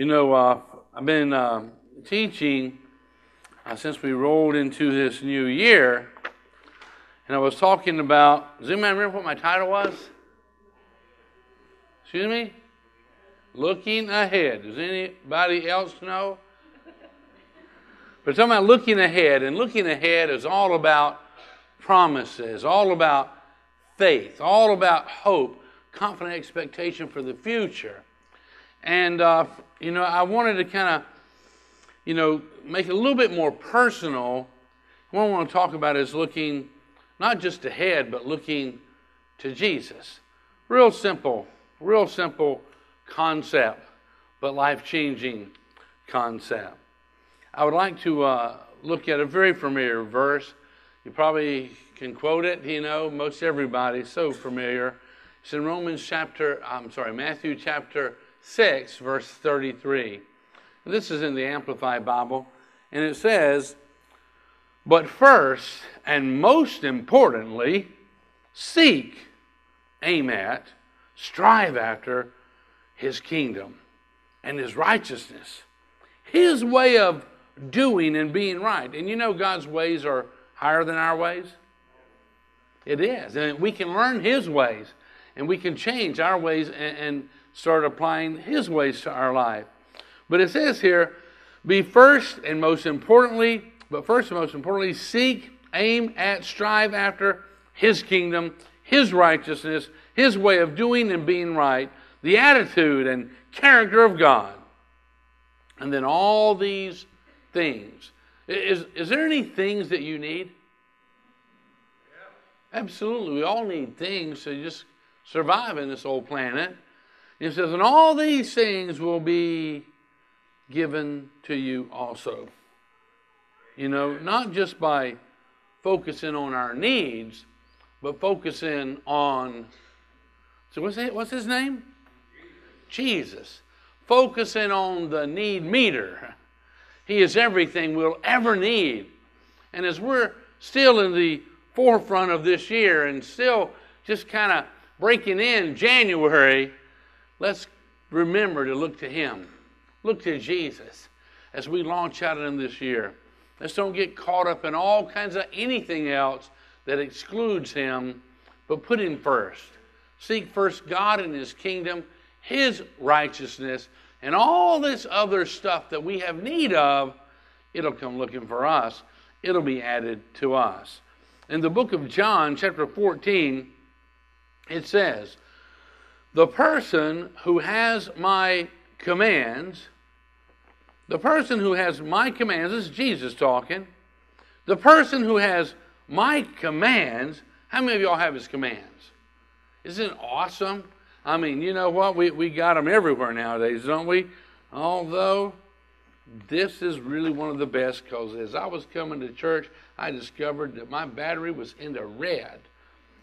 You know, uh, I've been uh, teaching uh, since we rolled into this new year, and I was talking about. Does anybody remember what my title was? Excuse me? Looking ahead. Does anybody else know? But talking about looking ahead, and looking ahead is all about promises, all about faith, all about hope, confident expectation for the future. And, uh, you know, I wanted to kind of, you know, make it a little bit more personal. What I want to talk about is looking not just ahead, but looking to Jesus. Real simple, real simple concept, but life changing concept. I would like to uh, look at a very familiar verse. You probably can quote it, you know, most everybody, so familiar. It's in Romans chapter, I'm sorry, Matthew chapter 6, verse 33. This is in the Amplified Bible, and it says, But first and most importantly, seek, aim at, strive after his kingdom and his righteousness, his way of doing and being right. And you know, God's ways are higher than our ways. It is. And we can learn his ways and we can change our ways and, and start applying His ways to our life. But it says here, be first and most importantly, but first and most importantly, seek, aim at, strive after His kingdom, His righteousness, His way of doing and being right, the attitude and character of God. And then all these things. Is, is there any things that you need? Absolutely. We all need things to just survive in this old planet. He says, and all these things will be given to you also. You know, not just by focusing on our needs, but focusing on. So what's it, what's his name? Jesus. Focusing on the need meter. He is everything we'll ever need. And as we're still in the forefront of this year and still just kind of breaking in January, let's remember to look to Him. Look to Jesus as we launch out in this year. Let's don't get caught up in all kinds of anything else that excludes Him, but put Him first. Seek first God and His kingdom, His righteousness, and all this other stuff that we have need of, it'll come looking for us. It'll be added to us. In the book of John, chapter 14, it says, the person who has my commands, the person who has my commands, this is Jesus talking, the person who has my commands, how many of y'all have his commands? Isn't it awesome? I mean, you know what? We, we got them everywhere nowadays, don't we? Although, this is really one of the best because as I was coming to church, I discovered that my battery was in the red.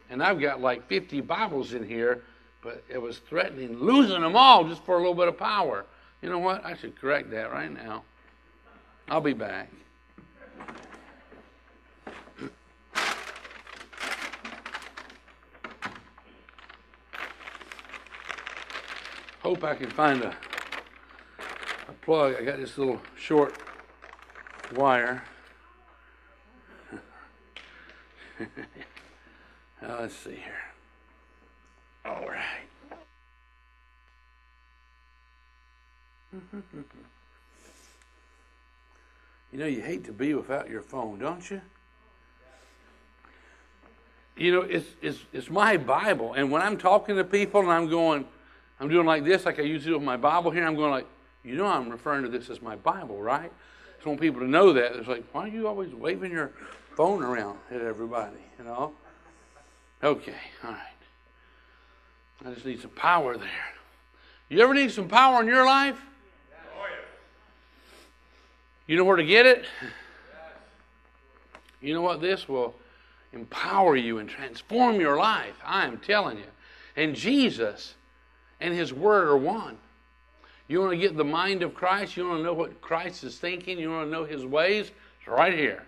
And I've got like 50 Bibles in here but it was threatening losing them all just for a little bit of power. You know what? I should correct that right now. I'll be back. Hope I can find a, a plug. I got this little short wire. let's see here. All right. you know, you hate to be without your phone, don't you? You know, it's, it's, it's my Bible. And when I'm talking to people and I'm going, I'm doing like this, like I usually do with my Bible here, I'm going like, you know, I'm referring to this as my Bible, right? I just want people to know that. It's like, why are you always waving your phone around at everybody, you know? Okay, all right. I just need some power there. You ever need some power in your life? You know where to get it? You know what? This will empower you and transform your life. I am telling you. And Jesus and His Word are one. You want to get the mind of Christ? You want to know what Christ is thinking? You want to know His ways? It's right here.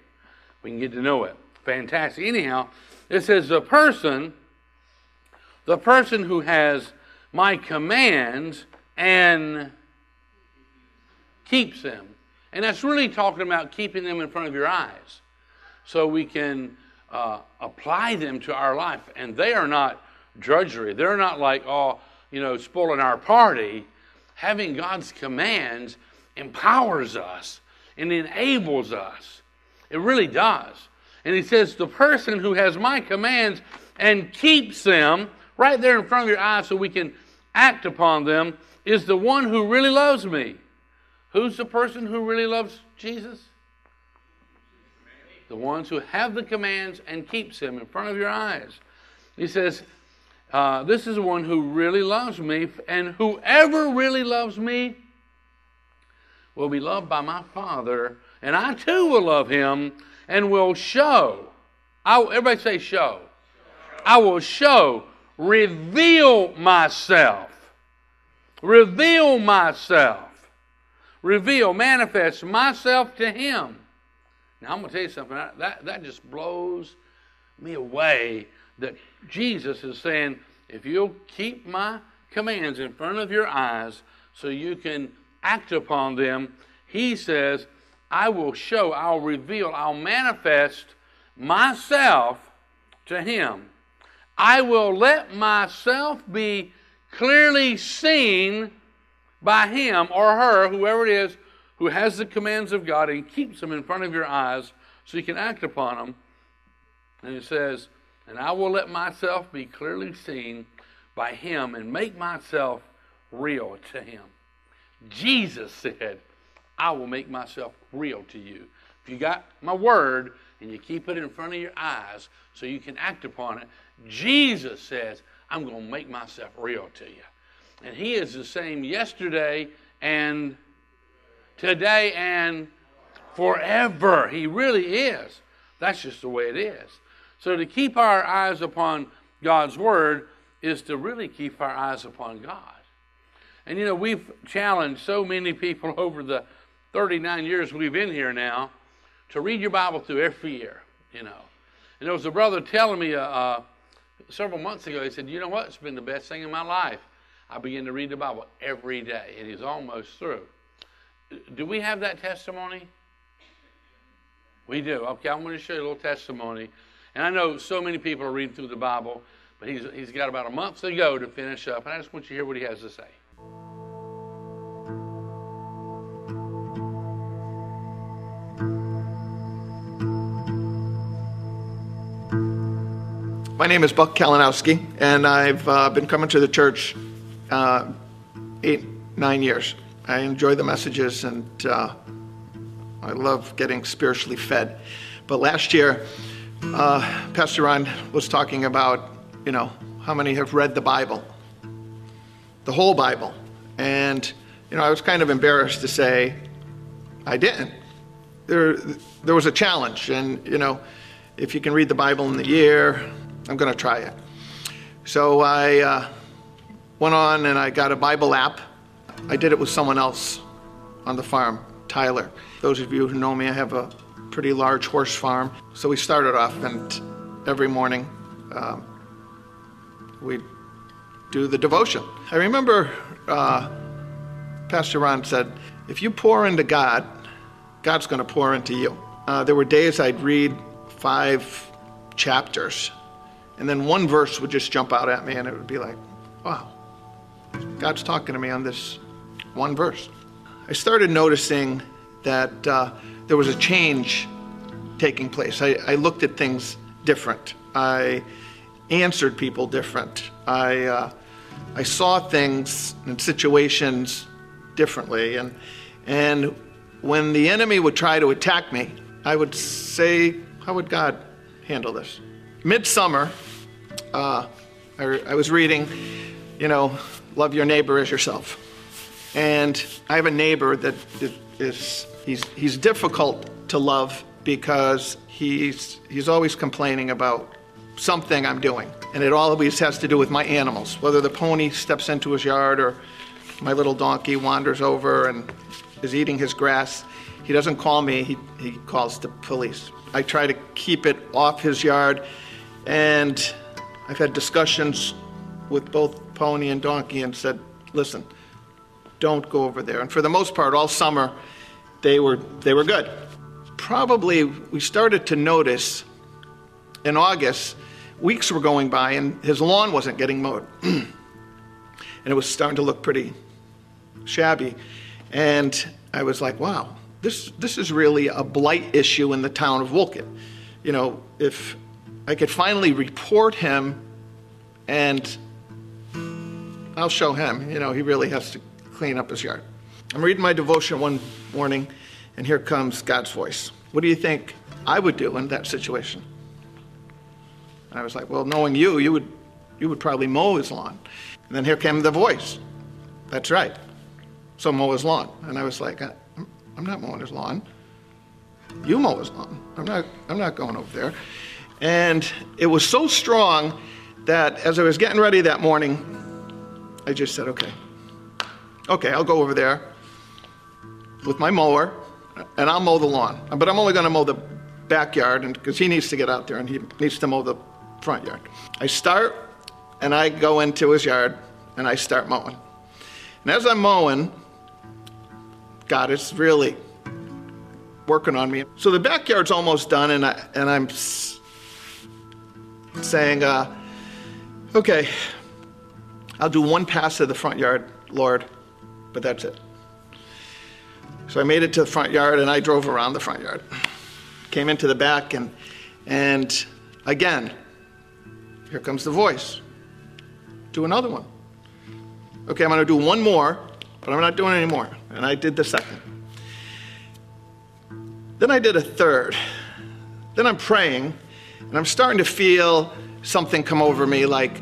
We can get to know it. Fantastic. Anyhow, it says the person the person who has my commands and keeps them. And that's really talking about keeping them in front of your eyes so we can uh, apply them to our life. And they are not drudgery. They're not like, oh, you know, spoiling our party. Having God's commands empowers us and enables us. It really does. And he says, the person who has my commands and keeps them right there in front of your eyes so we can act upon them is the one who really loves me. Who's the person who really loves Jesus? The ones who have the commands and keeps them in front of your eyes. He says, uh, This is the one who really loves me, and whoever really loves me will be loved by my Father, and I too will love him and will show. I, everybody say, show. I will show, reveal myself. Reveal myself reveal, manifest myself to him. Now, I'm going to tell you something. That, that just blows me away that Jesus is saying, if you'll keep my commands in front of your eyes so you can act upon them, he says, I will show, I'll reveal, I'll manifest myself to him. I will let myself be clearly seen by him or her, whoever it is, who has the commands of God and keeps them in front of your eyes so you can act upon them. And it says, And I will let myself be clearly seen by him and make myself real to him. Jesus said, I will make myself real to you. If you got my word and you keep it in front of your eyes so you can act upon it, Jesus says, I'm going to make myself real to you. And He is the same yesterday and today and forever. He really is. That's just the way it is. So to keep our eyes upon God's Word is to really keep our eyes upon God. And you know, we've challenged so many people over the 39 years we've been here now to read your Bible through every year, you know. And there was a brother telling me uh, uh, several months ago, he said, You know what? It's been the best thing in my life. I begin to read the Bible every day, and he's almost through. Do we have that testimony? We do. Okay, I'm going to show you a little testimony. And I know so many people are reading through the Bible, but he's, he's got about a month to go to finish up. And I just want you to hear what he has to say. My name is Buck Kalinowski, and I've uh, been coming to the church uh, eight, nine years. I enjoy the messages and uh, I love getting spiritually fed. But last year, uh, Pastor Ron was talking about, you know, how many have read the Bible, the whole Bible. And, you know, I was kind of embarrassed to say I didn't. There, there was a challenge. And, you know, if you can read the Bible in the year, I'm going to try it. So I uh, went on and I got a Bible app. I did it with someone else on the farm, Tyler. Those of you who know me, I have a pretty large horse farm. So we started off, and every morning um, we'd do the devotion. I remember uh, Pastor Ron said, If you pour into God, God's going to pour into you. Uh, there were days I'd read five chapters, and then one verse would just jump out at me, and it would be like, wow, God's talking to me on this one verse. I started noticing that uh, there was a change taking place. I, I, looked at things different. I answered people different. I, uh, I saw things and situations differently. And, and when the enemy would try to attack me, I would say, How would God handle this? Midsummer, uh, I, I was reading, you know, love your neighbor as yourself. And I have a neighbor that is, he's, he's difficult to love because he's, he's always complaining about something I'm doing. And it always has to do with my animals, whether the pony steps into his yard or my little donkey wanders over and is eating his grass. He doesn't call me, he, he calls the police. I try to keep it off his yard, and I've had discussions with both pony and donkey and said, listen, don't go over there. And for the most part, all summer, they were, they were good. Probably we started to notice in August, weeks were going by and his lawn wasn't getting mowed. and it was starting to look pretty shabby. And I was like, wow, this, this is really a blight issue in the town of Wolcott. You know, if I could finally report him and I'll show him, you know, he really has to clean up his yard. I'm reading my devotion one morning, and here comes God's voice. What do you think I would do in that situation? And I was like, well, knowing you, you would, you would probably mow his lawn. And then here came the voice. That's right. So mow his lawn. And I was like, uh, I'm not mowing his lawn. You mow his lawn. I'm not, I'm not going over there. And it was so strong that as I was getting ready that morning, I just said, okay, okay, I'll go over there with my mower and I'll mow the lawn. But I'm only going to mow the backyard because he needs to get out there and he needs to mow the front yard. I start and I go into his yard and I start mowing. And as I'm mowing, God is really working on me. So the backyard's almost done, and I and I'm saying, uh, okay, I'll do one pass of the front yard, Lord, but that's it. So I made it to the front yard, and I drove around the front yard, came into the back, and and again, here comes the voice. Do another one. Okay, I'm going to do one more, but I'm not doing any more. And I did the second. Then I did a third. Then I'm praying, and I'm starting to feel something come over me like,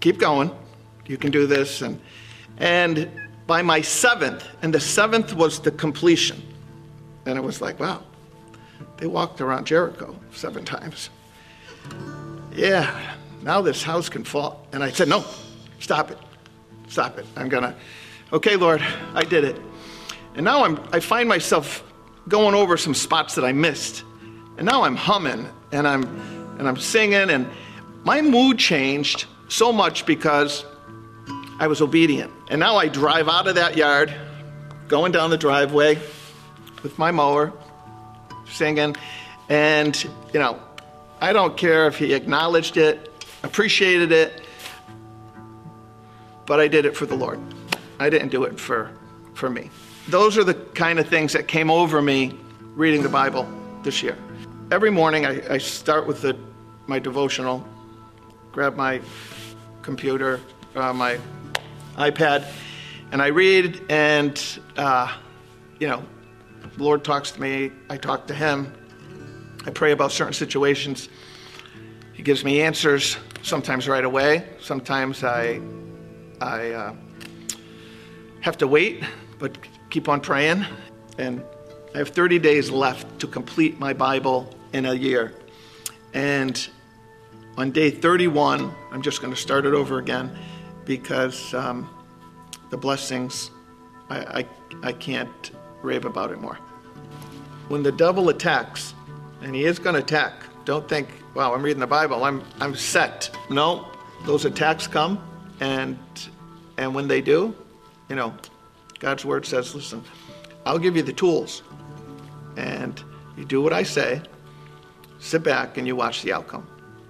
keep going. You can do this. And, and by my seventh, and the seventh was the completion. And it was like, wow, they walked around Jericho seven times. Yeah, now this house can fall. And I said, no, stop it. Stop it. I'm to, okay, Lord, I did it. And now I'm, I find myself going over some spots that I missed. And now I'm humming and I'm, and I'm singing. And my mood changed so much because I was obedient. And now I drive out of that yard, going down the driveway with my mower, singing. And, you know, I don't care if he acknowledged it, appreciated it, but I did it for the Lord. I didn't do it for, for me. Those are the kind of things that came over me reading the Bible this year. Every morning I, I start with the, my devotional, grab my computer, uh, my iPad, and I read, and, uh, you know, the Lord talks to me, I talk to Him, I pray about certain situations. He gives me answers, sometimes right away, sometimes I I uh, have to wait, but keep on praying. And I have 30 days left to complete my Bible in a year. And on day 31, I'm just going to start it over again because um, the blessings, I, I, I can't rave about it more. When the devil attacks, and he is going to attack, don't think, wow, I'm reading the Bible, I'm, I'm set. No, those attacks come, and and when they do, you know, God's word says, listen, I'll give you the tools. And you do what I say, sit back and you watch the outcome.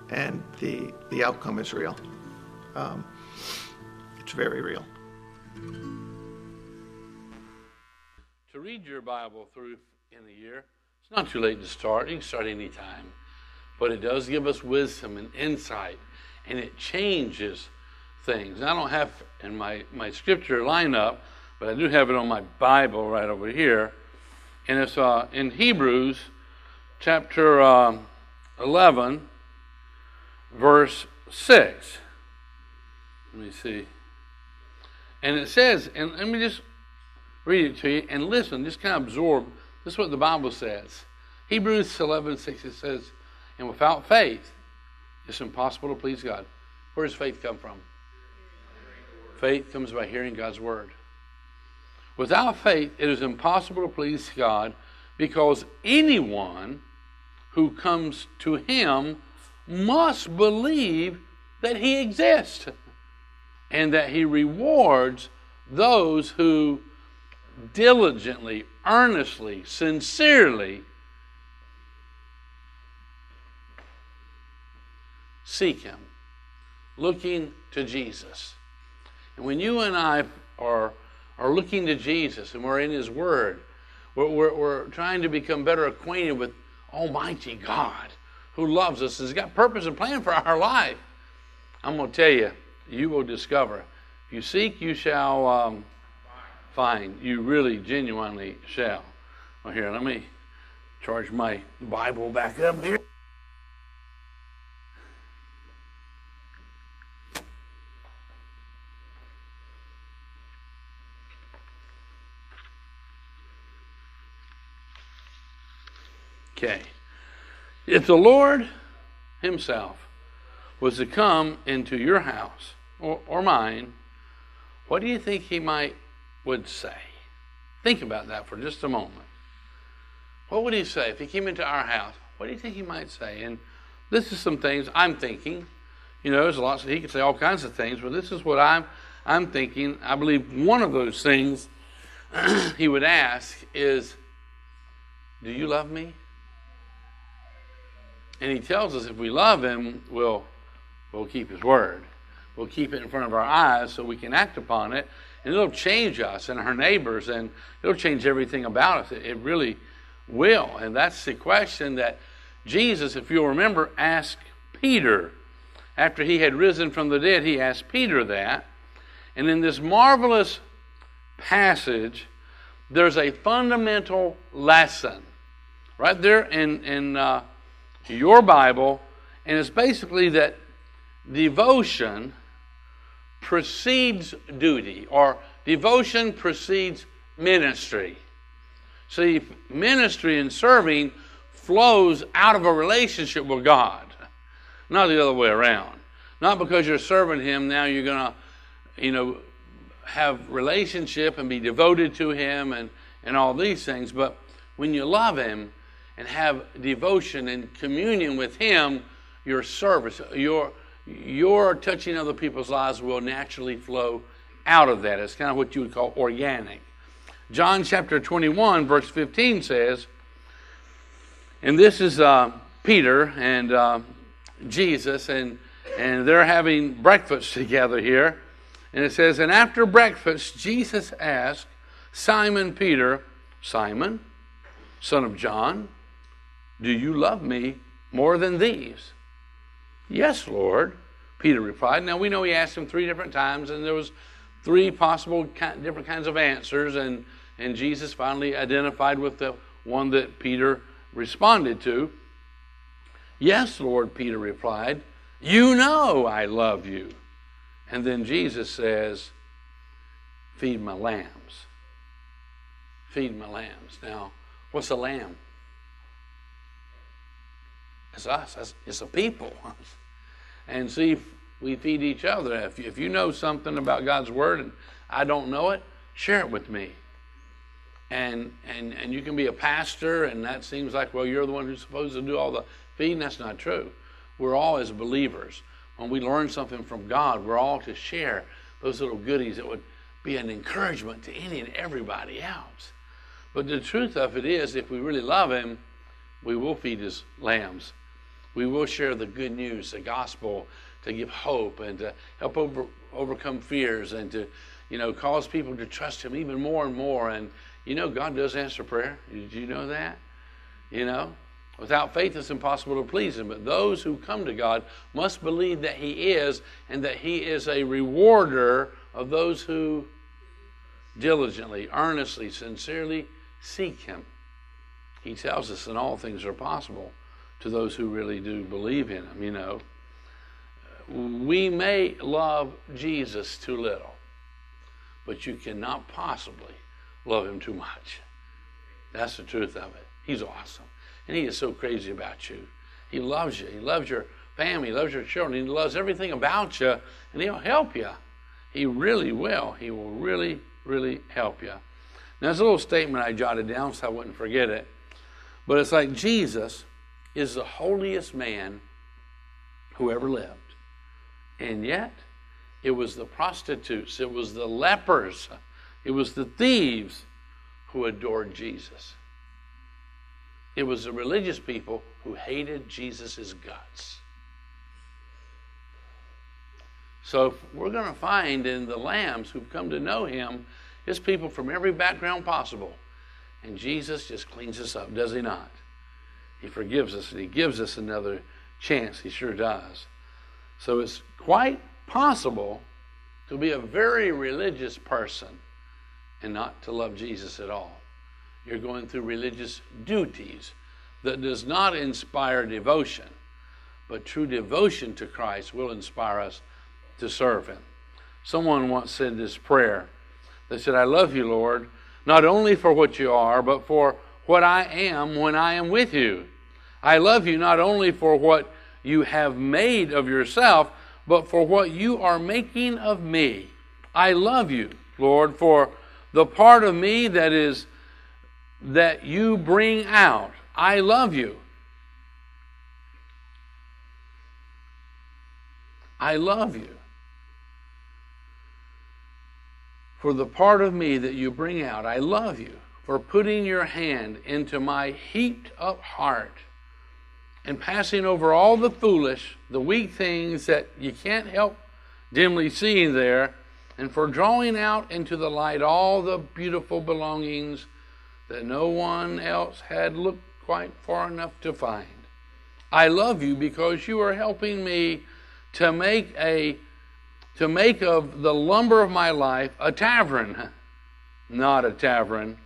And the, the outcome is real. Um, it's very real. To read your Bible through in a year, it's not too late to start. You can start anytime. But it does give us wisdom and insight, and it changes things. I don't have in my, my scripture lineup, but I do have it on my Bible right over here. And it's uh, in Hebrews chapter uh, 11, verse 6. Let me see. And it says, and let me just read it to you and listen, just kind of absorb. This is what the Bible says. Hebrews 11, 6, it says, and without faith, it's impossible to please God. Where does faith come from? Faith comes by hearing God's word. Without faith, it is impossible to please God because anyone who comes to Him must believe that He exists and that He rewards those who diligently, earnestly, sincerely seek Him, looking to Jesus. And when you and I are, are looking to Jesus and we're in His Word, we're, we're, we're trying to become better acquainted with Almighty God who loves us and has got purpose and plan for our life. I'm going to tell you, you will discover. If you seek, you shall um, find. You really, genuinely shall. Well, here, let me charge my Bible back up here. Okay. If the Lord Himself was to come into your house or, or mine, what do you think He might would say? Think about that for just a moment. What would He say if He came into our house? What do you think He might say? And this is some things I'm thinking. You know, there's lots. Of, he could say all kinds of things, but this is what I'm I'm thinking. I believe one of those things He would ask is, "Do you love me?" And he tells us if we love him, we'll, we'll keep his word. We'll keep it in front of our eyes so we can act upon it. And it'll change us and our neighbors, and it'll change everything about us. It, it really will. And that's the question that Jesus, if you'll remember, asked Peter. After he had risen from the dead, he asked Peter that. And in this marvelous passage, there's a fundamental lesson right there in, in uh, your Bible, and it's basically that devotion precedes duty, or devotion precedes ministry. See, ministry and serving flows out of a relationship with God, not the other way around. Not because you're serving Him, now you're going to, you know, have relationship and be devoted to Him and, and all these things. But when you love Him, and have devotion and communion with Him, your service, your, your touching other people's lives will naturally flow out of that. It's kind of what you would call organic. John chapter 21, verse 15 says, and this is uh, Peter and uh, Jesus, and, and they're having breakfast together here. And it says, And after breakfast, Jesus asked Simon Peter, Simon, son of John, do you love me more than these? Yes, Lord, Peter replied. Now we know he asked him three different times, and there was three possible different kinds of answers, and, and Jesus finally identified with the one that Peter responded to. Yes, Lord, Peter replied. You know I love you. And then Jesus says, Feed my lambs. Feed my lambs. Now, what's a lamb? It's us. It's a people. And see, we feed each other. If you, if you know something about God's Word and I don't know it, share it with me. And, and, and you can be a pastor, and that seems like, well, you're the one who's supposed to do all the feeding. That's not true. We're all, as believers, when we learn something from God, we're all to share those little goodies that would be an encouragement to any and everybody else. But the truth of it is, if we really love Him, we will feed His lambs we will share the good news, the gospel, to give hope and to help over, overcome fears and to, you know, cause people to trust Him even more and more. And you know, God does answer prayer. Did you know that? You know, without faith, it's impossible to please Him. But those who come to God must believe that He is and that He is a rewarder of those who diligently, earnestly, sincerely seek Him. He tells us that all things are possible to those who really do believe in him, you know. We may love Jesus too little, but you cannot possibly love him too much. That's the truth of it. He's awesome. And he is so crazy about you. He loves you. He loves your family. He loves your children. He loves everything about you. And he'll help you. He really will. He will really, really help you. Now, there's a little statement I jotted down so I wouldn't forget it. But it's like Jesus is the holiest man who ever lived. And yet, It was the prostitutes, it was the lepers, it was the thieves who adored Jesus. It was the religious people who hated Jesus' guts. So we're going to find in the lambs who've come to know him, his people from every background possible. And Jesus just cleans us up, does he not? He forgives us and he gives us another chance. He sure does. So it's quite possible to be a very religious person and not to love Jesus at all. You're going through religious duties that does not inspire devotion, but true devotion to Christ will inspire us to serve Him. Someone once said this prayer. They said, I love you, Lord, not only for what you are, but for what I am when I am with you. I love you not only for what you have made of yourself, but for what you are making of me. I love you, Lord, for the part of me that is that you bring out. I love you. I love you. For the part of me that you bring out, I love you for putting your hand into my heaped up heart and passing over all the foolish, the weak things that you can't help dimly seeing there, and for drawing out into the light all the beautiful belongings that no one else had looked quite far enough to find. I love you because you are helping me to make a to make of the lumber of my life a tavern, not a tavern,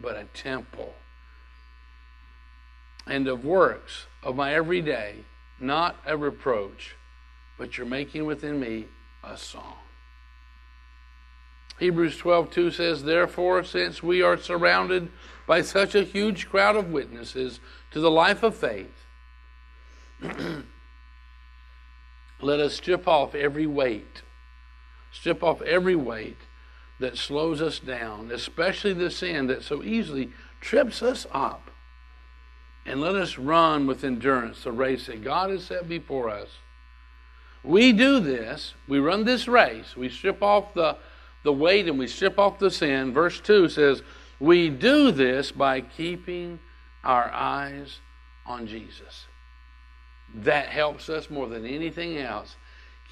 but a temple. And of works of my everyday, not a reproach, but you're making within me a song. Hebrews 12:2 says, "Therefore, since we are surrounded by such a huge crowd of witnesses to the life of faith, let us strip off every weight, strip off every weight that slows us down, especially the sin that so easily trips us up, and let us run with endurance the race that God has set before us. We do this, we run this race, we strip off the, the weight and we strip off the sin. Verse 2 says, We do this by keeping our eyes on Jesus. That helps us more than anything else.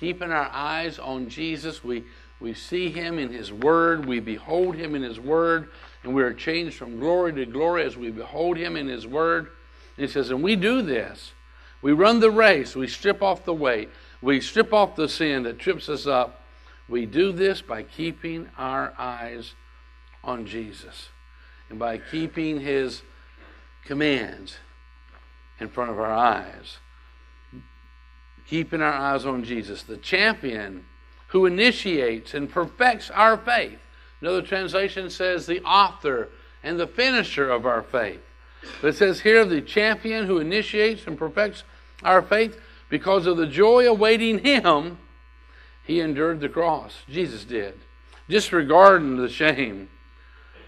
Keeping our eyes on Jesus, we, we see Him in His Word, we behold Him in His Word, and we are changed from glory to glory as we behold Him in His Word. He says, and we do this. We run the race. We strip off the weight. We strip off the sin that trips us up. We do this by keeping our eyes on Jesus and by keeping his commands in front of our eyes. Keeping our eyes on Jesus, the champion who initiates and perfects our faith. Another translation says the author and the finisher of our faith. But it says here, the champion who initiates and perfects our faith, because of the joy awaiting him, he endured the cross. Jesus did, disregarding the shame.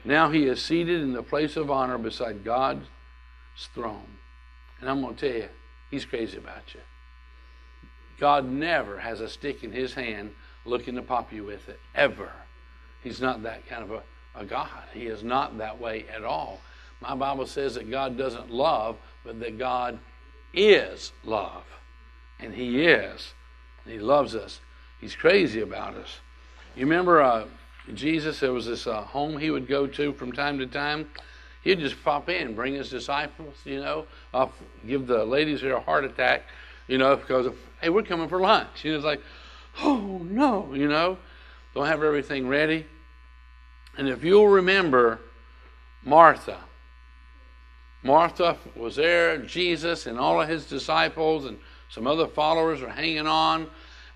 Now he is seated in the place of honor beside God's throne. And I'm going to tell you, he's crazy about you. God never has a stick in his hand looking to pop you with it, ever. He's not that kind of a, a God. He is not that way at all. My Bible says that God doesn't love, but that God is love. And He is. And He loves us. He's crazy about us. You remember uh, Jesus, there was this uh, home he would go to from time to time. He'd just pop in, bring his disciples, you know, give the ladies here a heart attack, you know, because, of, hey, we're coming for lunch. You know, it's like, oh, no, you know, don't have everything ready. And if you'll remember Martha, Martha was there, Jesus and all of his disciples and some other followers were hanging on.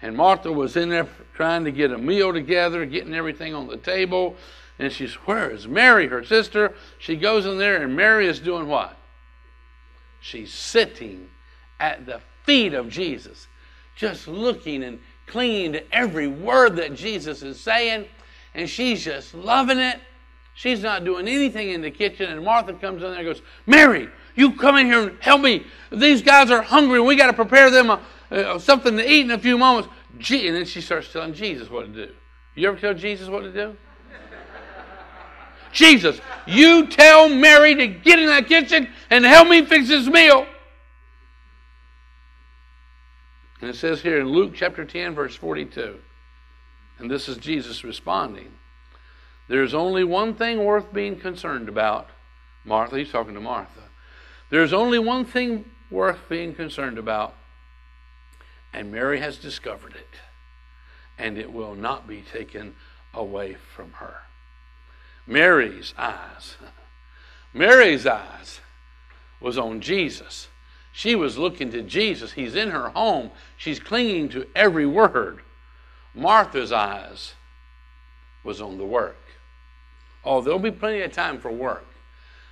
And Martha was in there trying to get a meal together, getting everything on the table. And she's, where is Mary, her sister? She goes in there, and Mary is doing what? She's sitting at the feet of Jesus, just looking and clinging to every word that Jesus is saying. And she's just loving it. She's not doing anything in the kitchen, and Martha comes in there and goes, Mary, you come in here and help me. These guys are hungry, and we got to prepare them a, uh, something to eat in a few moments. Gee, and then she starts telling Jesus what to do. You ever tell Jesus what to do? Jesus, you tell Mary to get in that kitchen and help me fix this meal. And it says here in Luke chapter 10, verse 42, and this is Jesus responding there's only one thing worth being concerned about. Martha, he's talking to Martha. There's only one thing worth being concerned about, and Mary has discovered it, and it will not be taken away from her. Mary's eyes, Mary's eyes was on Jesus. She was looking to Jesus. He's in her home. She's clinging to every word. Martha's eyes was on the work. Oh, there'll be plenty of time for work.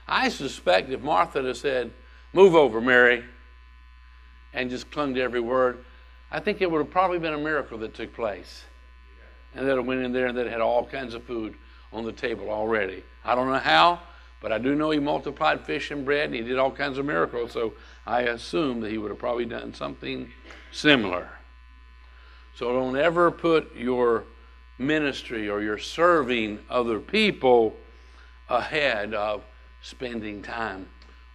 I suspect if Martha had said, Move over, Mary, and just clung to every word, I think it would have probably been a miracle that took place. And that it went in there and that had all kinds of food on the table already. I don't know how, but I do know he multiplied fish and bread and he did all kinds of miracles, so I assume that he would have probably done something similar. So don't ever put your ministry or your serving other people ahead of spending time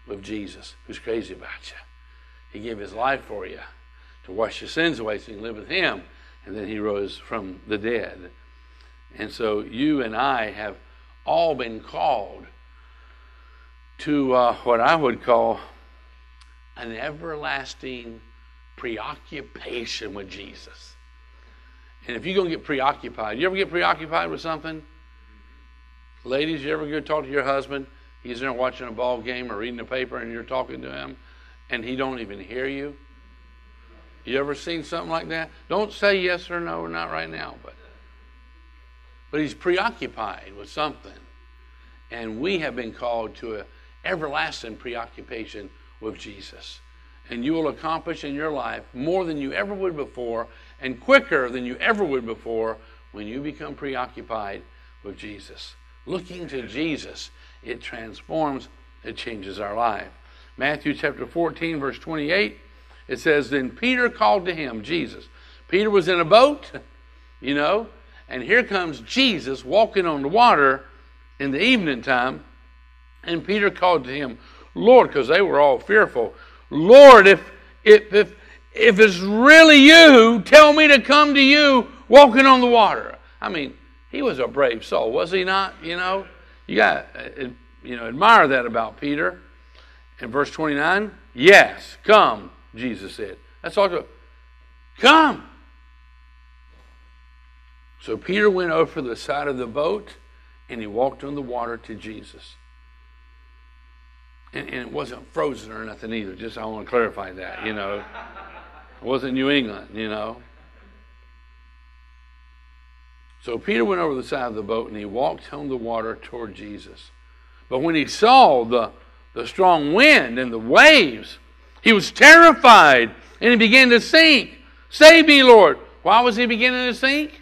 with Jesus, who's crazy about you. He gave his life for you to wash your sins away so you can live with him. And then he rose from the dead. And so you and I have all been called to uh, what I would call an everlasting preoccupation with Jesus. And if you're going to get preoccupied, you ever get preoccupied with something? Ladies, you ever go talk to your husband? He's there watching a ball game or reading a paper and you're talking to him and he don't even hear you? You ever seen something like that? Don't say yes or no, not right now, but but he's preoccupied with something. And we have been called to an everlasting preoccupation with Jesus. And you will accomplish in your life more than you ever would before and quicker than you ever would before when you become preoccupied with Jesus. Looking to Jesus, it transforms, it changes our life. Matthew chapter 14, verse 28, it says, Then Peter called to him, Jesus. Peter was in a boat, you know, and here comes Jesus walking on the water in the evening time. And Peter called to him, Lord, because they were all fearful, Lord, if, if, if, if it's really you, tell me to come to you walking on the water. I mean, he was a brave soul, was he not? You know, you got uh, you know admire that about Peter. In verse 29, yes, come, Jesus said. That's all. Good. Come. So Peter went over the side of the boat and he walked on the water to Jesus. And, and, it wasn't frozen or nothing either. Just I want to clarify that, you know. It wasn't New England, you know. So Peter went over the side of the boat and he walked on the water toward Jesus. But when he saw the, the strong wind and the waves, he was terrified and he began to sink. Save me, Lord. Why was he beginning to sink?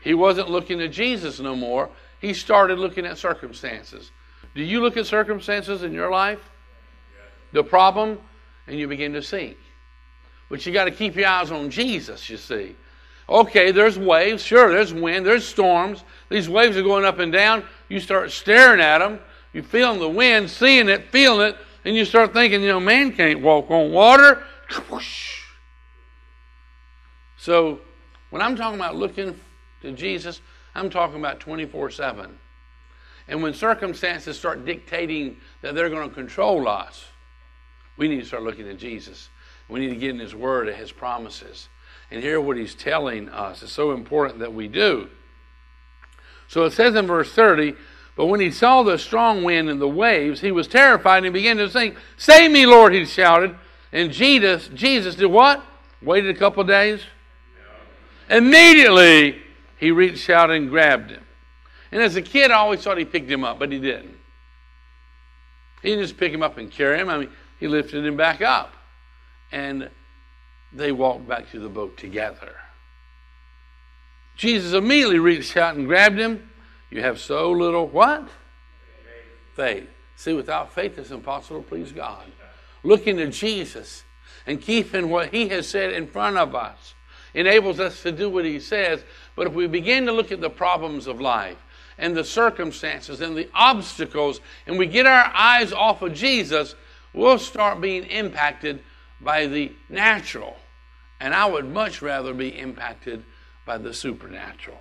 He wasn't looking at Jesus no more. He started looking at circumstances. Do you look at circumstances in your life? The problem, and you begin to sink. But you got to keep your eyes on Jesus, you see. Okay, there's waves. Sure, there's wind. There's storms. These waves are going up and down. You start staring at them. You're feeling the wind, seeing it, feeling it, and you start thinking, you know, man can't walk on water. So, when I'm talking about looking to Jesus, I'm talking about 24 7. And when circumstances start dictating that they're going to control us, we need to start looking at Jesus. We need to get in His Word and His promises and hear what He's telling us. It's so important that we do. So it says in verse 30, but when he saw the strong wind and the waves, he was terrified and began to sing, Save me, Lord, he shouted. And Jesus, Jesus did what? Waited a couple days. Immediately, he reached out and grabbed him. And as a kid, I always thought he picked him up, but he didn't. He didn't just pick him up and carry him. I mean, he lifted him back up. And they walked back to the boat together. Jesus immediately reached out and grabbed him. You have so little what? Faith. See, without faith, it's impossible to please God. Looking to Jesus and keeping what He has said in front of us enables us to do what He says. But if we begin to look at the problems of life and the circumstances and the obstacles, and we get our eyes off of Jesus, we'll start being impacted by the natural. And I would much rather be impacted by the supernatural.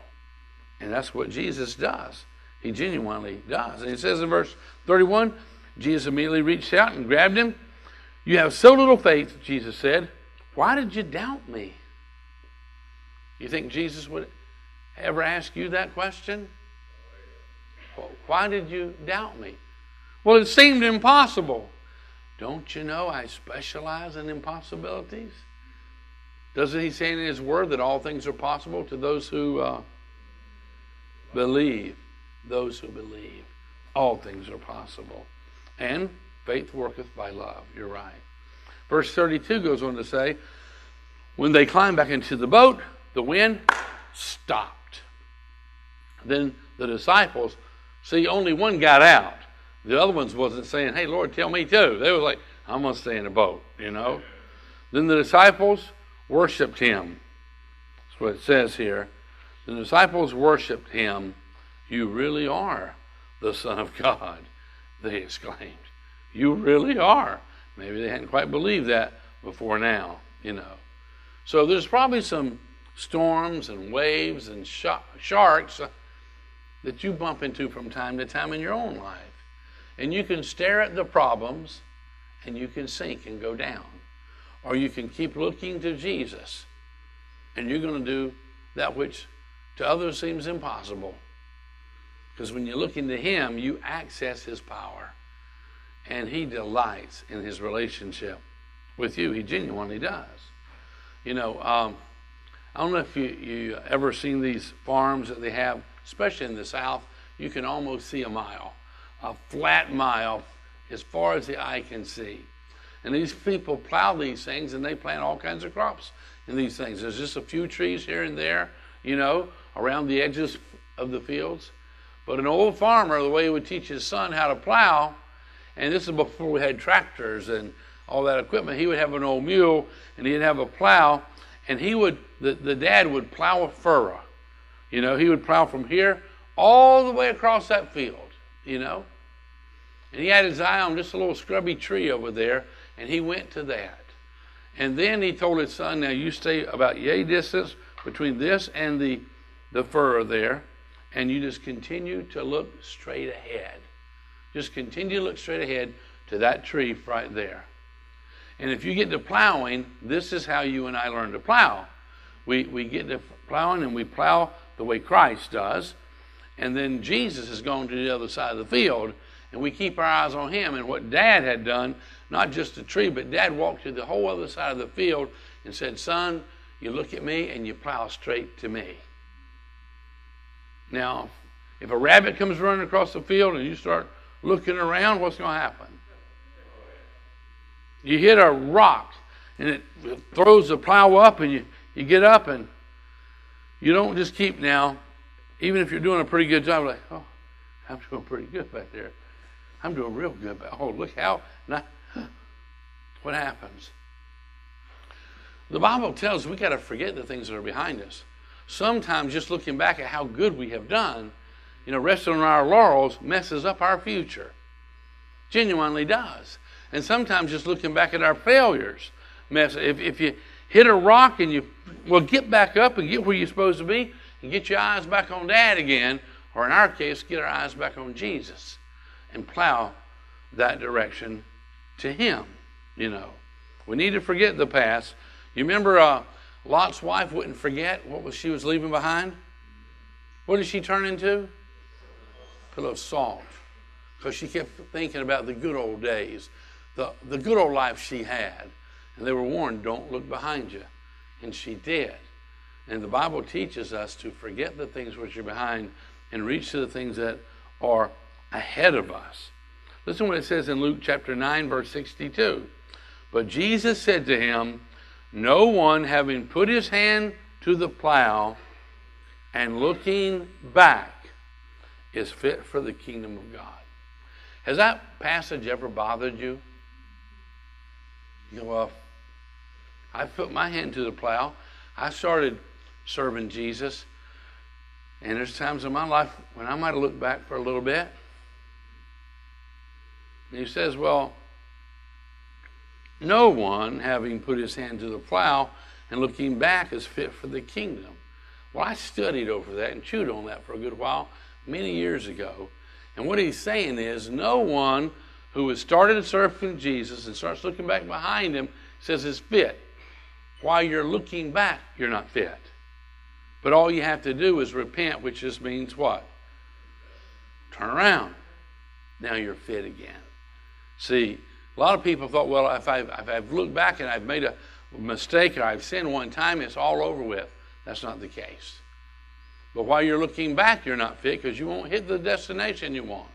And that's what Jesus does. He genuinely does. And he says in verse 31 Jesus immediately reached out and grabbed him. You have so little faith, Jesus said. Why did you doubt me? You think Jesus would ever ask you that question? Why did you doubt me? Well, it seemed impossible. Don't you know I specialize in impossibilities? Doesn't he say in his word that all things are possible to those who uh, believe? Those who believe. All things are possible. And faith worketh by love. You're right. Verse 32 goes on to say, when they climbed back into the boat, the wind stopped. Then the disciples, see, only one got out. The other ones wasn't saying, hey, Lord, tell me too. They were like, I'm going to stay in the boat, you know. Then the disciples worshiped him. That's what it says here. The disciples worshiped him. You really are the Son of God, they exclaimed. You really are. Maybe they hadn't quite believed that before now, you know. So there's probably some storms and waves and sh- sharks that you bump into from time to time in your own life. And you can stare at the problems and you can sink and go down. Or you can keep looking to Jesus and you're going to do that which to others seems impossible. Because when you're looking to Him, you access His power. And He delights in His relationship with you. He genuinely does. You know, um, I don't know if you, you ever seen these farms that they have, especially in the South. You can almost see a mile, a flat mile, as far as the eye can see. And these people plow these things and they plant all kinds of crops in these things. There's just a few trees here and there, you know, around the edges of the fields. But an old farmer, the way he would teach his son how to plow, and this is before we had tractors and all that equipment, he would have an old mule and he'd have a plow, and he would, the, the dad would plow a furrow. You know, he would plow from here all the way across that field, you know. And he had his eye on just a little scrubby tree over there, and he went to that. And then he told his son, Now you stay about yay distance between this and the, the furrow there, and you just continue to look straight ahead. Just continue to look straight ahead to that tree right there. And if you get to plowing, this is how you and I learn to plow. We, we get to plowing and we plow the way Christ does. And then Jesus is going to the other side of the field, and we keep our eyes on him. And what Dad had done, not just the tree, but Dad walked to the whole other side of the field and said, Son, you look at me and you plow straight to me. Now, if a rabbit comes running across the field and you start looking around, what's going to happen? You hit a rock and it throws the plow up and you, you get up and you don't just keep now, even if you're doing a pretty good job, like, oh, I'm doing pretty good back there. I'm doing real good. but Oh, look how. Not, what happens? The Bible tells us we got to forget the things that are behind us. Sometimes just looking back at how good we have done, you know, resting on our laurels messes up our future. Genuinely does. And sometimes just looking back at our failures mess. If, if you hit a rock and you, well, get back up and get where you're supposed to be and get your eyes back on Dad again, or in our case, get our eyes back on Jesus and plow that direction to Him. You know, we need to forget the past. You remember uh, Lot's wife wouldn't forget what was she was leaving behind? What did she turn into? A pillow of salt. Because she kept thinking about the good old days, the, the good old life she had. And they were warned, don't look behind you. And she did. And the Bible teaches us to forget the things which are behind and reach to the things that are ahead of us. Listen what it says in Luke chapter 9, verse 62. But Jesus said to him, No one having put his hand to the plow and looking back is fit for the kingdom of God. Has that passage ever bothered you? You go, well, I put my hand to the plow. I started serving Jesus. And there's times in my life when I might have looked back for a little bit. And he says, Well, no one, having put his hand to the plow and looking back, is fit for the kingdom. Well, I studied over that and chewed on that for a good while many years ago. And what he's saying is, no one who has started serving Jesus and starts looking back behind him says is fit. While you're looking back, you're not fit. But all you have to do is repent, which just means what? Turn around. Now you're fit again. See, a lot of people thought, well, if I've, if I've looked back and I've made a mistake or I've sinned one time, it's all over with. That's not the case. But while you're looking back, you're not fit because you won't hit the destination you want.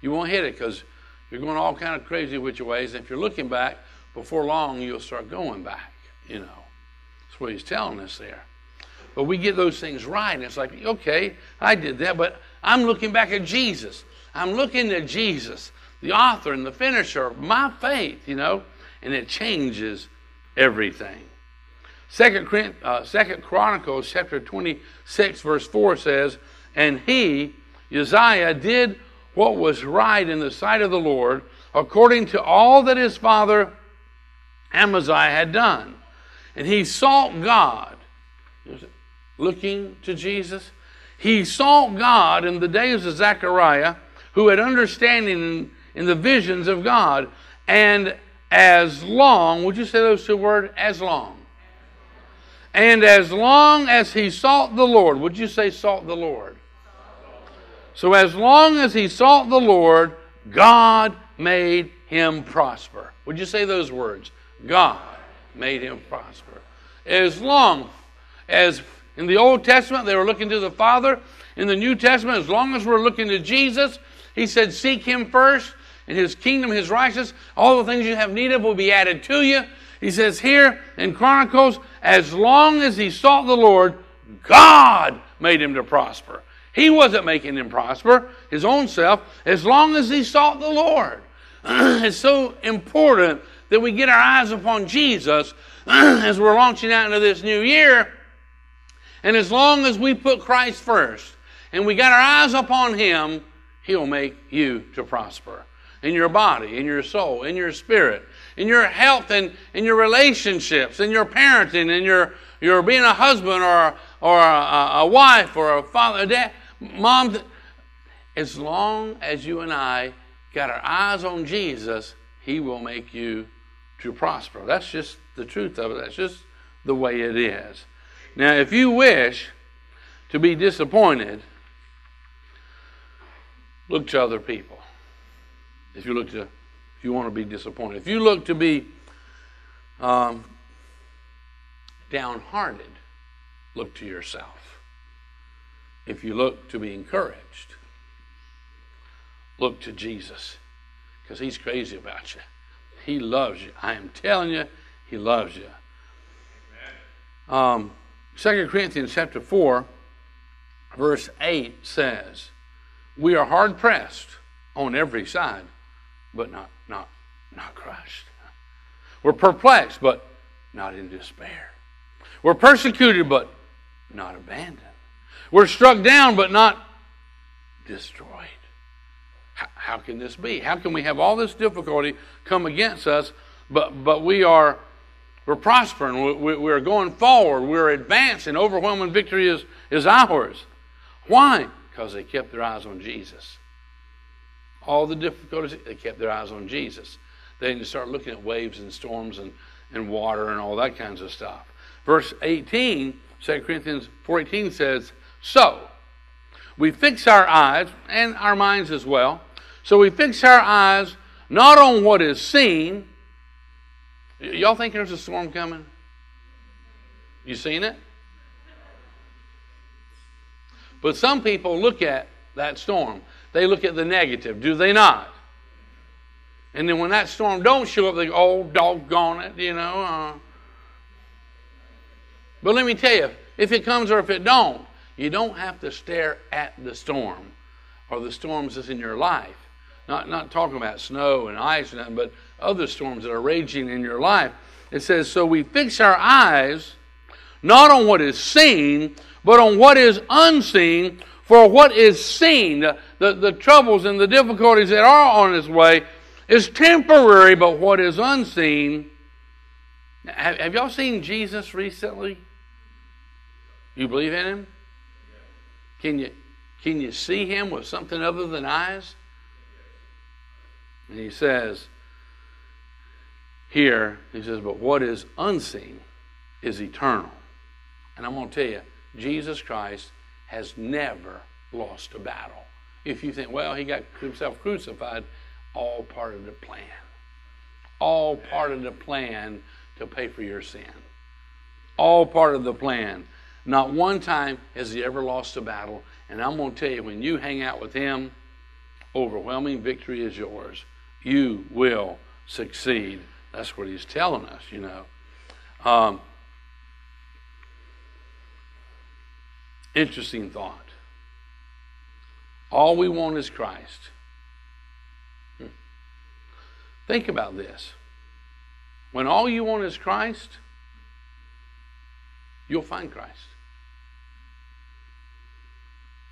You won't hit it because you're going all kind of crazy your ways. If you're looking back, before long you'll start going back. You know, that's what he's telling us there. But we get those things right, and it's like, okay, I did that, but I'm looking back at Jesus. I'm looking at Jesus the author and the finisher of my faith, you know, and it changes everything. Second, uh, Second Chronicles chapter 26, verse 4 says, And he, Uzziah, did what was right in the sight of the Lord, according to all that his father Amaziah had done. And he sought God, looking to Jesus. He sought God in the days of Zechariah, who had understanding in the visions of God. And as long, would you say those two words? As long. And as long as he sought the Lord, would you say sought the Lord? So as long as he sought the Lord, God made him prosper. Would you say those words? God made him prosper. As long as in the Old Testament they were looking to the Father, in the New Testament, as long as we're looking to Jesus, he said, Seek him first and his kingdom, his righteousness, all the things you have need of will be added to you. He says here in Chronicles, as long as he sought the Lord, God made him to prosper. He wasn't making him prosper, his own self, as long as he sought the Lord. it's so important that we get our eyes upon Jesus as we're launching out into this new year. And as long as we put Christ first and we got our eyes upon him, he'll make you to prosper in your body, in your soul, in your spirit, in your health and in your relationships, in your parenting, in your, your being a husband or, or a, a wife or a father, a dad, mom. As long as you and I got our eyes on Jesus, He will make you to prosper. That's just the truth of it. That's just the way it is. Now, if you wish to be disappointed, look to other people if you look to, if you want to be disappointed. If you look to be um, downhearted, look to yourself. If you look to be encouraged, look to Jesus because he's crazy about you. He loves you. I am telling you, he loves you. Um, 2 Corinthians chapter 4, verse 8 says, We are hard pressed on every side, but not, not, not crushed. We're perplexed, but not in despair. We're persecuted, but not abandoned. We're struck down, but not destroyed. How, how can this be? How can we have all this difficulty come against us, but, but we are we're prospering, we, we're going forward, we're advancing, overwhelming victory is, is ours. Why? Because they kept their eyes on Jesus all the difficulties, they kept their eyes on Jesus. They didn't start looking at waves and storms and, and water and all that kinds of stuff. Verse 18, 2 Corinthians 4.18 says, So, we fix our eyes, and our minds as well, so we fix our eyes not on what is seen. Y'all think there's a storm coming? You seen it? But some people look at that storm they look at the negative, do they not? And then when that storm don't show up, they go, oh, doggone it, you know. Uh. But let me tell you, if it comes or if it don't, you don't have to stare at the storm or the storms that's in your life. Not, not talking about snow and ice and nothing, but other storms that are raging in your life. It says, So we fix our eyes not on what is seen, but on what is unseen. For what is seen, the, the the troubles and the difficulties that are on its way, is temporary, but what is unseen. Have, have y'all seen Jesus recently? You believe in him? Can you, can you see him with something other than eyes? And he says, here, he says, but what is unseen is eternal. And I'm going to tell you, Jesus Christ has never lost a battle. If you think, well, he got himself crucified, all part of the plan. All part of the plan to pay for your sin. All part of the plan. Not one time has he ever lost a battle. And I'm going to tell you, when you hang out with him, overwhelming victory is yours. You will succeed. That's what he's telling us, you know. Um, interesting thought. All we want is Christ. Hmm. Think about this. When all you want is Christ, you'll find Christ.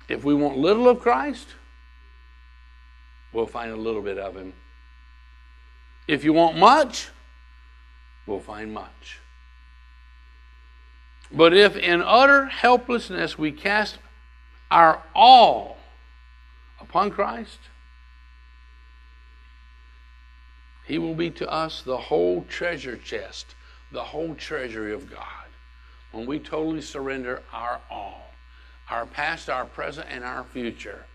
If we want little of Christ, we'll find a little bit of Him. If you want much, we'll find much. But if in utter helplessness we cast our all upon Christ, He will be to us the whole treasure chest, the whole treasury of God. When we totally surrender our all, our past, our present, and our future,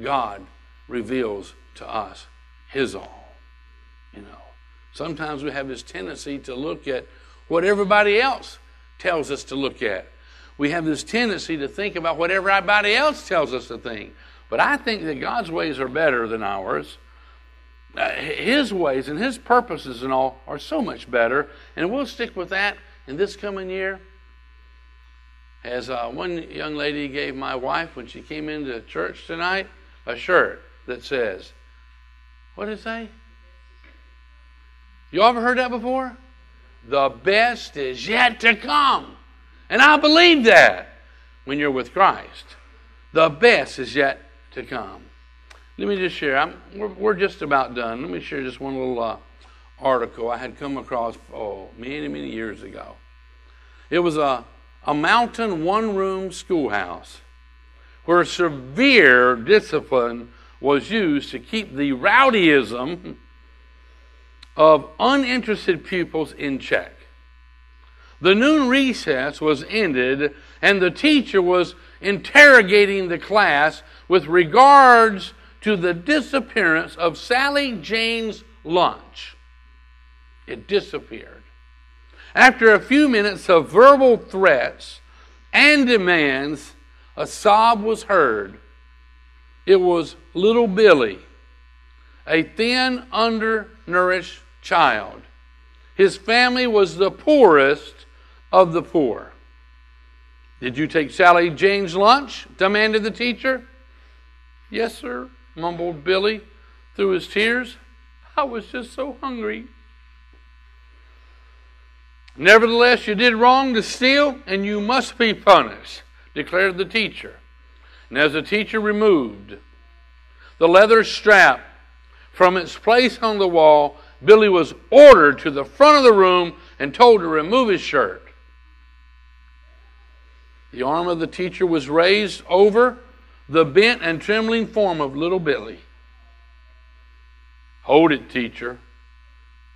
God reveals to us His all. You know, sometimes we have this tendency to look at what everybody else tells us to look at. We have this tendency to think about what everybody else tells us to think. But I think that God's ways are better than ours. Uh, his ways and His purposes and all are so much better. And we'll stick with that in this coming year. As uh, one young lady gave my wife when she came into church tonight a shirt that says, What did it say? You ever heard that before? The best is yet to come. And I believe that when you're with Christ. The best is yet to come. Let me just share. We're, we're just about done. Let me share just one little uh, article I had come across oh, many, many years ago. It was a, a mountain one room schoolhouse where severe discipline was used to keep the rowdyism of uninterested pupils in check. The noon recess was ended, and the teacher was interrogating the class with regards to the disappearance of Sally Jane's lunch. It disappeared. After a few minutes of verbal threats and demands, a sob was heard. It was little Billy, a thin, undernourished child. His family was the poorest of the poor. Did you take Sally Jane's lunch? demanded the teacher. Yes, sir, mumbled Billy through his tears. I was just so hungry. Nevertheless, you did wrong to steal, and you must be punished, declared the teacher. And as the teacher removed the leather strap from its place on the wall, Billy was ordered to the front of the room and told to remove his shirt. The arm of the teacher was raised over the bent and trembling form of little Billy. Hold it, teacher,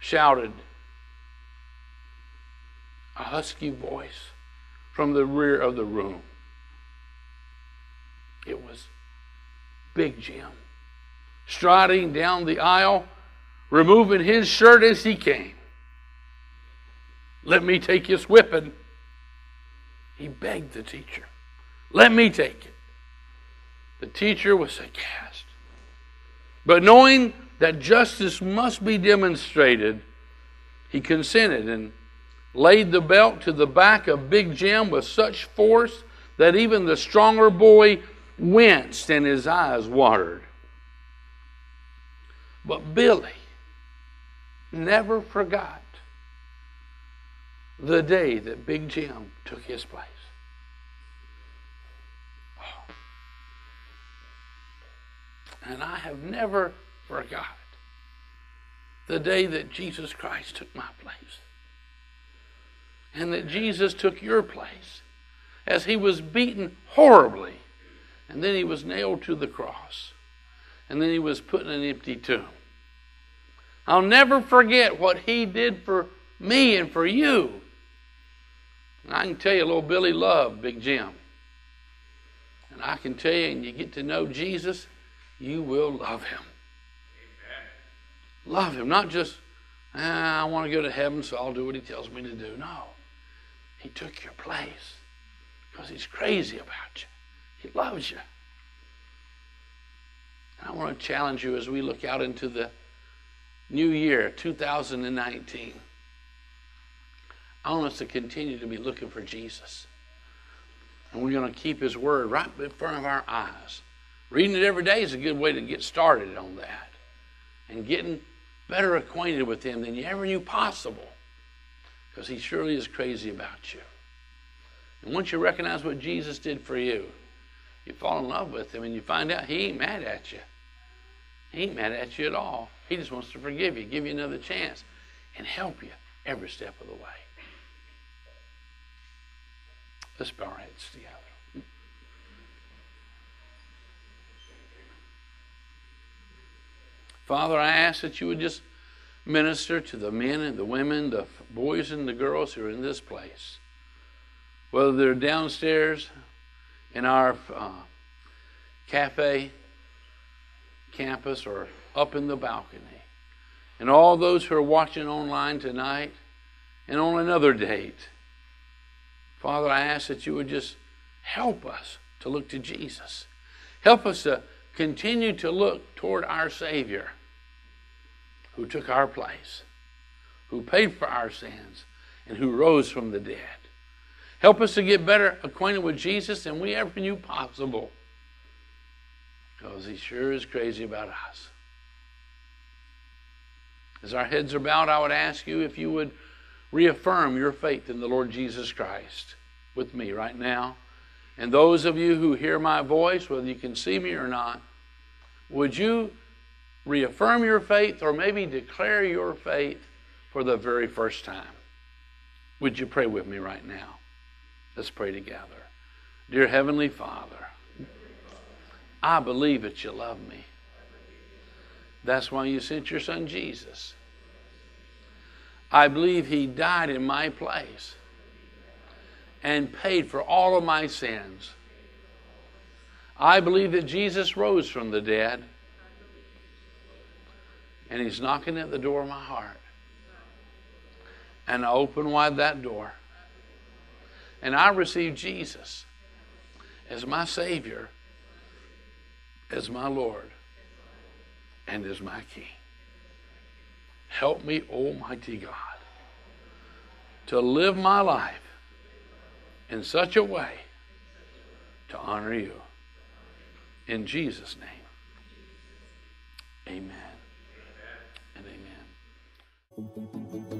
shouted a husky voice from the rear of the room. It was Big Jim striding down the aisle removing his shirt as he came. Let me take his whipping. He begged the teacher, Let me take it. The teacher was aghast. But knowing that justice must be demonstrated, he consented and laid the belt to the back of Big Jim with such force that even the stronger boy winced and his eyes watered. But Billy, never forgot the day that Big Jim took his place. And I have never forgot the day that Jesus Christ took my place. And that Jesus took your place as he was beaten horribly. And then he was nailed to the cross. And then he was put in an empty tomb. I'll never forget what he did for me and for you. And I can tell you, little Billy loved Big Jim. And I can tell you, and you get to know Jesus, you will love him. Amen. Love him, not just, ah, I want to go to heaven, so I'll do what he tells me to do. No. He took your place because he's crazy about you. He loves you. And I want to challenge you as we look out into the new year, 2019. I want us to continue to be looking for Jesus. And we're going to keep his word right in front of our eyes. Reading it every day is a good way to get started on that. And getting better acquainted with him than you ever knew possible. Because he surely is crazy about you. And once you recognize what Jesus did for you, you fall in love with him and you find out he ain't mad at you. He ain't mad at you at all. He just wants to forgive you, give you another chance, and help you every step of the way. Let's bow our heads together. Father, I ask that you would just minister to the men and the women, the boys and the girls who are in this place. Whether they're downstairs in our uh, cafe campus or up in the balcony. And all those who are watching online tonight and on another date. Father, I ask that you would just help us to look to Jesus. Help us to continue to look toward our Savior who took our place, who paid for our sins, and who rose from the dead. Help us to get better acquainted with Jesus than we ever knew possible. Because he sure is crazy about us. As our heads are bowed, I would ask you if you would reaffirm your faith in the Lord Jesus Christ with me right now. And those of you who hear my voice, whether you can see me or not, would you reaffirm your faith or maybe declare your faith for the very first time? Would you pray with me right now? Let's pray together. Dear Heavenly Father, I believe that you love me. That's why you sent your son Jesus. I believe he died in my place and paid for all of my sins. I believe that Jesus rose from the dead and he's knocking at the door of my heart. And I open wide that door. And I receive Jesus as my Savior, as my Lord and as my King. Help me, Almighty God, to live my life in such a way to honor you. In Jesus' name, amen and amen.